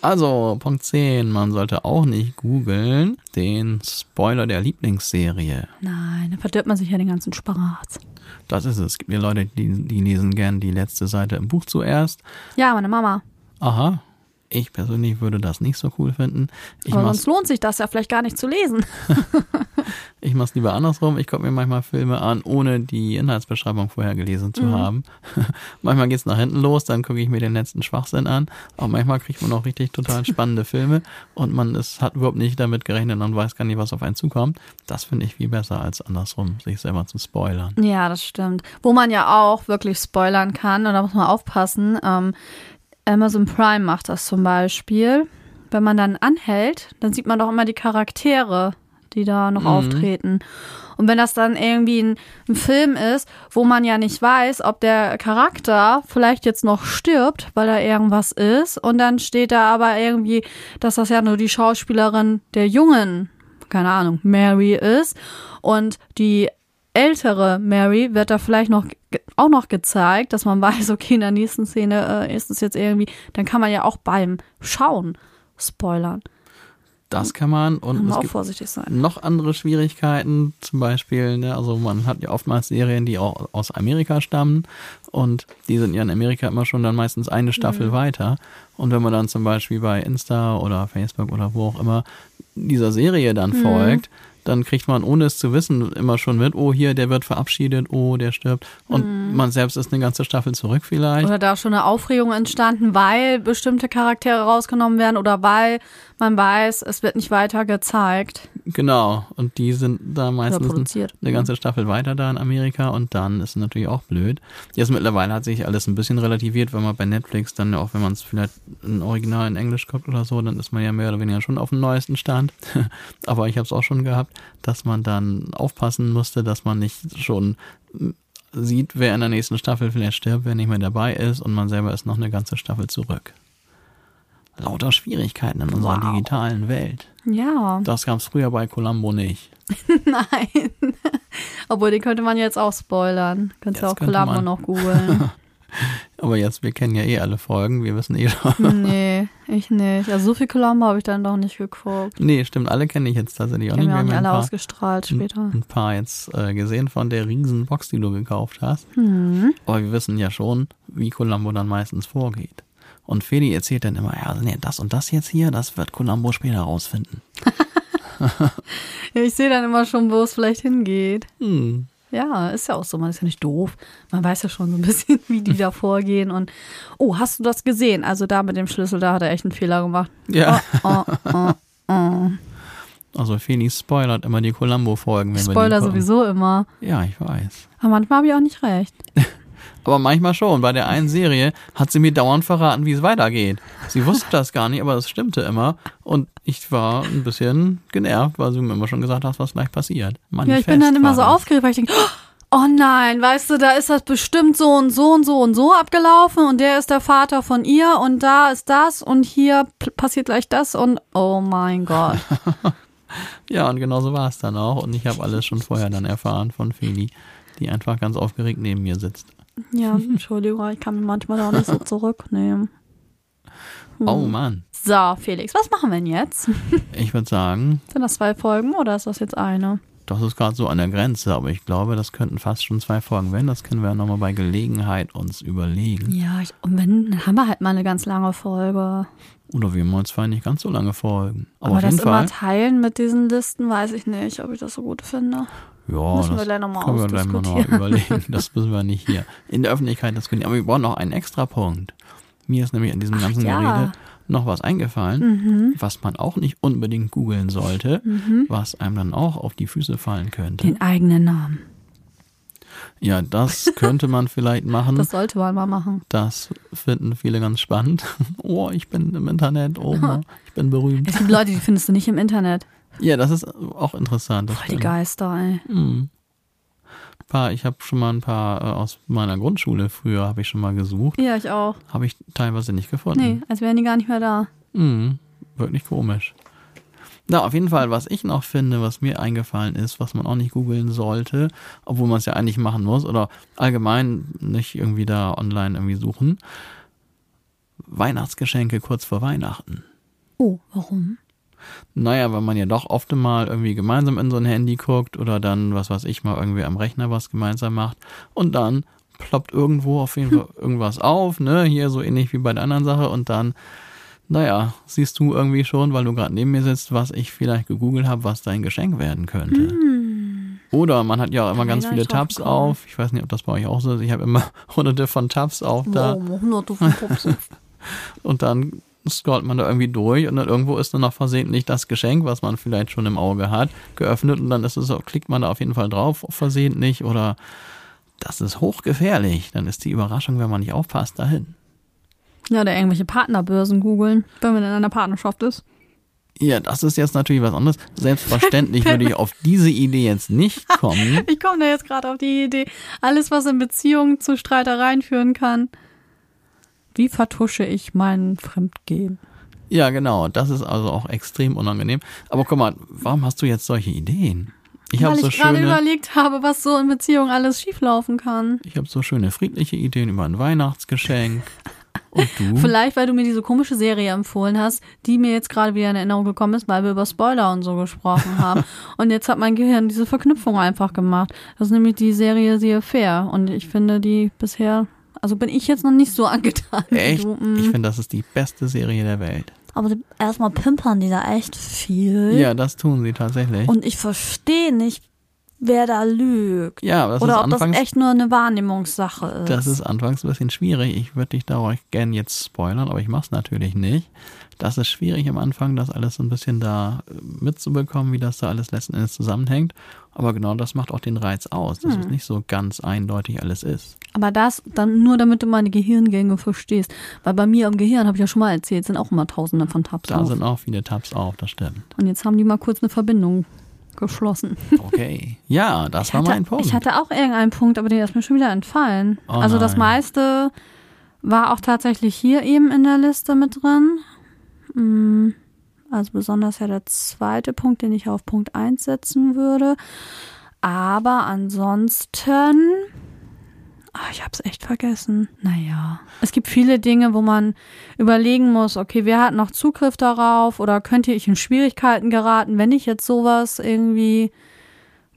Also, Punkt 10. Man sollte auch nicht googeln den Spoiler der Lieblingsserie. Nein, da verdirbt man sich ja den ganzen Spaß. Das ist es. Es gibt ja Leute, die, die lesen gern die letzte Seite im Buch zuerst. Ja, meine Mama. Aha. Ich persönlich würde das nicht so cool finden. Ich Aber sonst lohnt sich das ja vielleicht gar nicht zu lesen. ich mach's lieber andersrum. Ich gucke mir manchmal Filme an, ohne die Inhaltsbeschreibung vorher gelesen zu haben. manchmal geht's nach hinten los, dann gucke ich mir den letzten Schwachsinn an. Aber manchmal kriegt man auch richtig total spannende Filme und man ist, hat überhaupt nicht damit gerechnet und weiß gar nicht, was auf einen zukommt. Das finde ich viel besser als andersrum, sich selber zu spoilern. Ja, das stimmt. Wo man ja auch wirklich spoilern kann, und da muss man aufpassen. Ähm, Amazon Prime macht das zum Beispiel. Wenn man dann anhält, dann sieht man doch immer die Charaktere, die da noch auftreten. Und wenn das dann irgendwie ein, ein Film ist, wo man ja nicht weiß, ob der Charakter vielleicht jetzt noch stirbt, weil da irgendwas ist, und dann steht da aber irgendwie, dass das ja nur die Schauspielerin der jungen, keine Ahnung, Mary ist, und die ältere Mary wird da vielleicht noch auch noch gezeigt, dass man weiß, okay, in der nächsten Szene äh, ist es jetzt irgendwie, dann kann man ja auch beim Schauen spoilern. Das kann man und Kann man auch vorsichtig sein. noch andere Schwierigkeiten, zum Beispiel, ne, also man hat ja oftmals Serien, die auch aus Amerika stammen und die sind ja in Amerika immer schon dann meistens eine Staffel weiter. Und wenn man dann zum Beispiel bei Insta oder Facebook oder wo auch immer dieser Serie dann folgt, dann kriegt man, ohne es zu wissen, immer schon mit, oh hier, der wird verabschiedet, oh, der stirbt. Und man selbst ist eine ganze Staffel zurück vielleicht. Oder da ist schon eine Aufregung entstanden, weil bestimmte Charaktere rausgenommen werden oder weil man weiß, es wird nicht weiter gezeigt. Genau. Und die sind da meistens eine ganze Staffel weiter da in Amerika und dann ist es natürlich auch blöd. Jetzt mittlerweile hat sich alles ein bisschen relativiert, weil man bei Netflix dann ja auch, wenn man es vielleicht in Original in Englisch guckt oder so, dann ist man ja mehr oder weniger schon auf dem neuesten Stand. Aber ich habe es auch schon gehabt, dass man dann aufpassen musste, dass man nicht schon sieht, wer in der nächsten Staffel vielleicht stirbt, wer nicht mehr dabei ist und man selber ist noch eine ganze Staffel zurück. Lauter Schwierigkeiten in unserer Wow. digitalen Welt. Ja, Das gab es früher bei Columbo nicht. nein. Obwohl, den könnte man jetzt auch spoilern. Könntest du auch Columbo noch googeln. Aber jetzt, wir kennen ja eh alle Folgen, wir wissen eh schon. nee, ich nicht. Also so viel Columbo habe ich dann doch nicht geguckt. nee, stimmt, alle kenne ich jetzt tatsächlich auch Die nicht ja Wir haben alle ein paar, ausgestrahlt später. ein paar jetzt äh, gesehen von der riesen Box, die du gekauft hast. Hm. Aber wir wissen ja schon, wie Columbo dann meistens vorgeht. Und Feli erzählt dann immer, ja, nee, das und das jetzt hier, das wird Columbo später rausfinden. Ja, ich sehe dann immer schon, wo es vielleicht hingeht. Hm. Ja, ist ja auch so, man ist ja nicht doof. Man weiß ja schon so ein bisschen, wie die da vorgehen. Und oh, hast du das gesehen? Also da mit dem Schlüssel, da hat er echt einen Fehler gemacht. Ja, Oh, oh, oh. also Feli spoilert immer die Columbo-Folgen. Spoiler sowieso immer. Ja, ich weiß. Aber manchmal habe ich auch nicht recht. Aber manchmal schon. Bei der einen Serie hat sie mir dauernd verraten, wie es weitergeht. Sie wusste das gar nicht, aber es stimmte immer. Und ich war ein bisschen genervt, weil sie mir immer schon gesagt hat, was gleich passiert. Ja, ich bin dann Manifest immer so aufgeregt, weil ich denke, oh nein, weißt du, da ist das bestimmt so und so und so und so abgelaufen und der ist der Vater von ihr und da ist das und hier passiert gleich das und oh mein Gott. Ja, und genau so war es dann auch. Und ich habe alles schon vorher dann erfahren von Feli, die einfach ganz aufgeregt neben mir sitzt. Ja, Entschuldigung, ich kann mich manchmal auch nicht so zurücknehmen. Hm. Oh Mann. So, Felix, was machen wir denn jetzt? Ich würde sagen, Sind das zwei Folgen oder ist das jetzt eine? das ist gerade so an der Grenze, aber ich glaube, das könnten fast schon zwei Folgen werden. Das können wir ja nochmal bei Gelegenheit uns überlegen. Ja, ich, und wenn, dann haben wir halt mal eine ganz lange Folge. Oder wir wollen zwar nicht ganz so lange folgen. Aber, Aber das jeden immer Fall. teilen mit diesen Listen, weiß ich nicht, ob ich das so gut finde. Ja, Müssen wir das gleich noch mal können wir gleich mal noch überlegen. Das müssen wir nicht hier in der Öffentlichkeit diskutieren. Aber wir brauchen noch einen extra Punkt. Mir ist nämlich in diesem ganzen ja. Mhm. Gerede noch was eingefallen, was man auch nicht unbedingt googeln sollte, was einem dann auch auf die Füße fallen könnte. Den eigenen Namen. Ja, das könnte man vielleicht machen. Das sollte man mal machen. Das finden viele ganz spannend. Oh, ich bin im Internet. Oh, ich bin berühmt. Es gibt Leute, die findest du nicht im Internet. Ja, das ist auch interessant. Das Boah, die. Geister, ey. Hm. Paar, ich habe schon mal ein paar äh, aus meiner Grundschule früher habe ich schon mal gesucht, Ja, ich auch. habe ich teilweise nicht gefunden. Nee, als wären die gar nicht mehr da. Hm, wirklich komisch. Na, auf jeden Fall, was ich noch finde, was mir eingefallen ist, was man auch nicht googeln sollte, obwohl man es ja eigentlich machen muss oder allgemein nicht irgendwie da online irgendwie suchen. Weihnachtsgeschenke kurz vor Weihnachten. Oh, warum? Naja, weil man ja doch oft mal irgendwie gemeinsam in so ein Handy guckt oder dann, was weiß ich, mal irgendwie am Rechner was gemeinsam macht und dann ploppt irgendwo auf jeden Fall irgendwas auf, ne, hier so ähnlich wie bei der anderen Sache und dann, naja, siehst du irgendwie schon, weil du gerade neben mir sitzt, was ich vielleicht gegoogelt habe, was dein Geschenk werden könnte. Hm. Oder man hat ja auch immer ganz Keiner viele ist drauf Tabs auf. Ich weiß nicht, ob das bei euch auch so ist. Ich habe immer hunderte von Tabs auf da. Wow, hunderte von Pups. Und dann scrollt man da irgendwie durch und dann irgendwo ist dann noch versehentlich das Geschenk, was man vielleicht schon im Auge hat, geöffnet und dann ist es so, klickt man da auf jeden Fall drauf, versehentlich oder das ist hochgefährlich. Dann ist die Überraschung, wenn man nicht aufpasst, dahin. ja, oder irgendwelche Partnerbörsen googeln, wenn man in einer Partnerschaft ist. Ja, das ist jetzt natürlich was anderes. Selbstverständlich würde ich auf diese Idee jetzt nicht kommen. Ich komme da jetzt gerade auf die Idee. Alles, was in Beziehungen zu Streitereien führen kann. Wie vertusche ich mein Fremdgehen? Ja, genau. Das ist also auch extrem unangenehm. Aber guck mal, warum hast du jetzt solche Ideen? Ich habe Weil so ich gerade überlegt habe, was so in Beziehungen alles schieflaufen kann. ich habe so schöne friedliche Ideen über ein Weihnachtsgeschenk. Und du? Vielleicht, weil du mir diese komische Serie empfohlen hast, die mir jetzt gerade wieder in Erinnerung gekommen ist, weil wir über Spoiler und so gesprochen haben. und jetzt hat mein Gehirn diese Verknüpfung einfach gemacht. Das ist nämlich die Serie The Affair. Und ich finde die bisher, also bin ich jetzt noch nicht so angetan. Echt? Du. Mm. Ich finde, das ist die beste Serie der Welt. Aber erstmal pimpern die da echt viel. Ja, das tun sie tatsächlich. Und ich verstehe nicht, wer da lügt. ja, das Oder ist ob das anfangs, echt nur eine Wahrnehmungssache ist. das ist anfangs ein bisschen schwierig. Ich würde dich da auch gern jetzt spoilern, aber ich mache es natürlich nicht. Das ist schwierig am Anfang, das alles so ein bisschen da äh, mitzubekommen, wie das da alles letzten Endes zusammenhängt. Aber genau das macht auch den Reiz aus, dass Hm. es nicht so ganz eindeutig alles ist. Aber das dann nur, damit du meine Gehirngänge verstehst. Weil bei mir im Gehirn, habe ich ja schon mal erzählt, sind auch immer tausende von Tabs Da auf. sind auch viele Tabs auf, das stimmt. Und jetzt haben die mal kurz eine Verbindung geschlossen. Okay. Ja, das Ich war hatte, mein Punkt. ich hatte auch irgendeinen Punkt, aber der ist mir schon wieder entfallen. Oh also das meiste war auch tatsächlich hier eben in der Liste mit drin. Mm, Also besonders ja der zweite Punkt, den ich auf Punkt 1 setzen würde. Aber ansonsten, ah, ich habe es echt vergessen. Naja, es gibt viele Dinge, wo man überlegen muss, okay, wer hat noch Zugriff darauf oder könnte ich in Schwierigkeiten geraten, wenn ich jetzt sowas irgendwie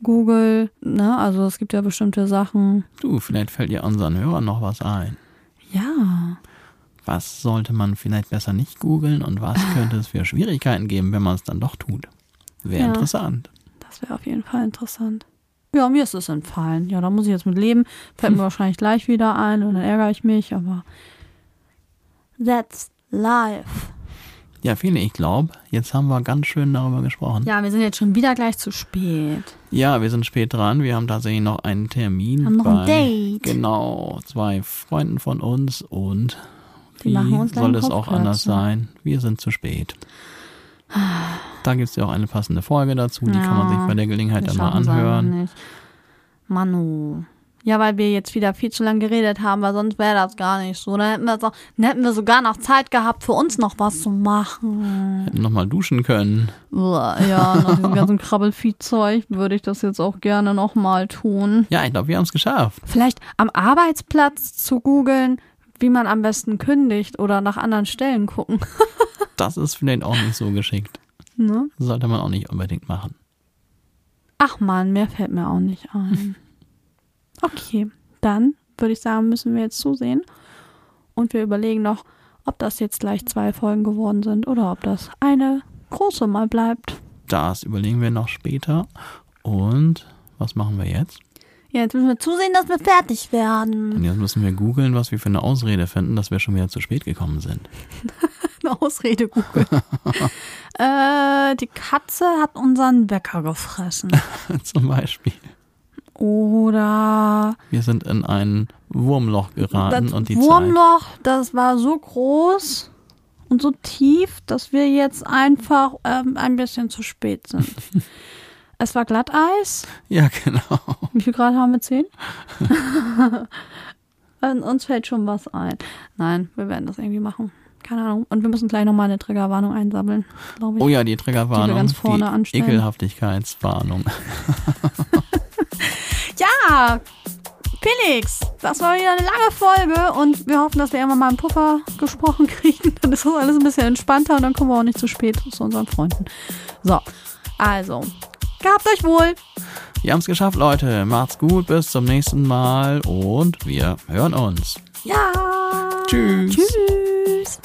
Google, ne? Also es gibt ja bestimmte Sachen. du, vielleicht fällt dir unseren Hörern noch was ein. Ja. Was sollte man vielleicht besser nicht googeln und was könnte es für Schwierigkeiten geben, wenn man es dann doch tut? Wäre Ja. interessant. Das wäre auf jeden Fall interessant. Ja, mir ist es entfallen. Ja, da muss ich jetzt mit leben. Fällt mir wahrscheinlich gleich wieder ein und dann ärgere ich mich, aber that's life. Ja, viele, ich glaube, jetzt haben wir ganz schön darüber gesprochen. Ja, wir sind jetzt schon wieder gleich zu spät. Ja, wir sind spät dran. Wir haben tatsächlich noch einen Termin. Haben noch bei, ein Date. Genau, zwei Freunden von uns und wie machen uns gleich soll es auch anders sein? Wir sind zu spät. Da gibt es ja auch eine passende Folge dazu, die kann man Ja, sich bei der Gelegenheit dann mal anhören. Manu. Ja, weil wir jetzt wieder viel zu lange geredet haben, weil sonst wäre das gar nicht so. Dann hätten, wir so, dann hätten wir sogar noch Zeit gehabt, für uns noch was zu machen. Hätten nochmal duschen können. Ja, nach diesem ganzen Krabbelviehzeug würde ich das jetzt auch gerne nochmal tun. Ja, ich glaube, wir haben es geschafft. Vielleicht am Arbeitsplatz zu googeln, wie man am besten kündigt oder nach anderen Stellen gucken. Das ist vielleicht auch nicht so geschickt. Ne? Sollte man auch nicht unbedingt machen. Ach man, mehr fällt mir auch nicht ein. Okay, dann würde ich sagen, müssen wir jetzt zusehen. Und wir überlegen noch, ob das jetzt gleich zwei Folgen geworden sind oder ob das eine große mal bleibt. Das überlegen wir noch später. Und was machen wir jetzt? Ja, jetzt müssen wir zusehen, dass wir fertig werden. Und jetzt müssen wir googeln, was wir für eine Ausrede finden, dass wir schon wieder zu spät gekommen sind. Eine Ausrede googeln. äh, die Katze hat unseren Wecker gefressen. Zum Beispiel. Oder Wir sind in ein Wurmloch geraten und die Wurmloch, das war so groß und so tief, dass wir jetzt einfach ähm, ein bisschen zu spät sind. Es war Glatteis. Ja, genau. Wie viel Grad haben wir? Zehn? Uns fällt schon was ein. Nein, wir werden das irgendwie machen. Keine Ahnung. Und wir müssen gleich nochmal eine Triggerwarnung einsammeln, glaube ich. Oh ja, die Triggerwarnung. Die wir ganz vorne die anstellen. Ekelhaftigkeitswarnung. Ja, Felix, das war wieder eine lange Folge und wir hoffen, dass wir irgendwann mal einen Puffer gesprochen kriegen. Dann ist das alles ein bisschen entspannter und dann kommen wir auch nicht zu spät zu unseren Freunden. So, also, gehabt euch wohl. Wir haben es geschafft, Leute. Macht's gut, bis zum nächsten Mal und wir hören uns. Ja. Tschüss. Tschüss.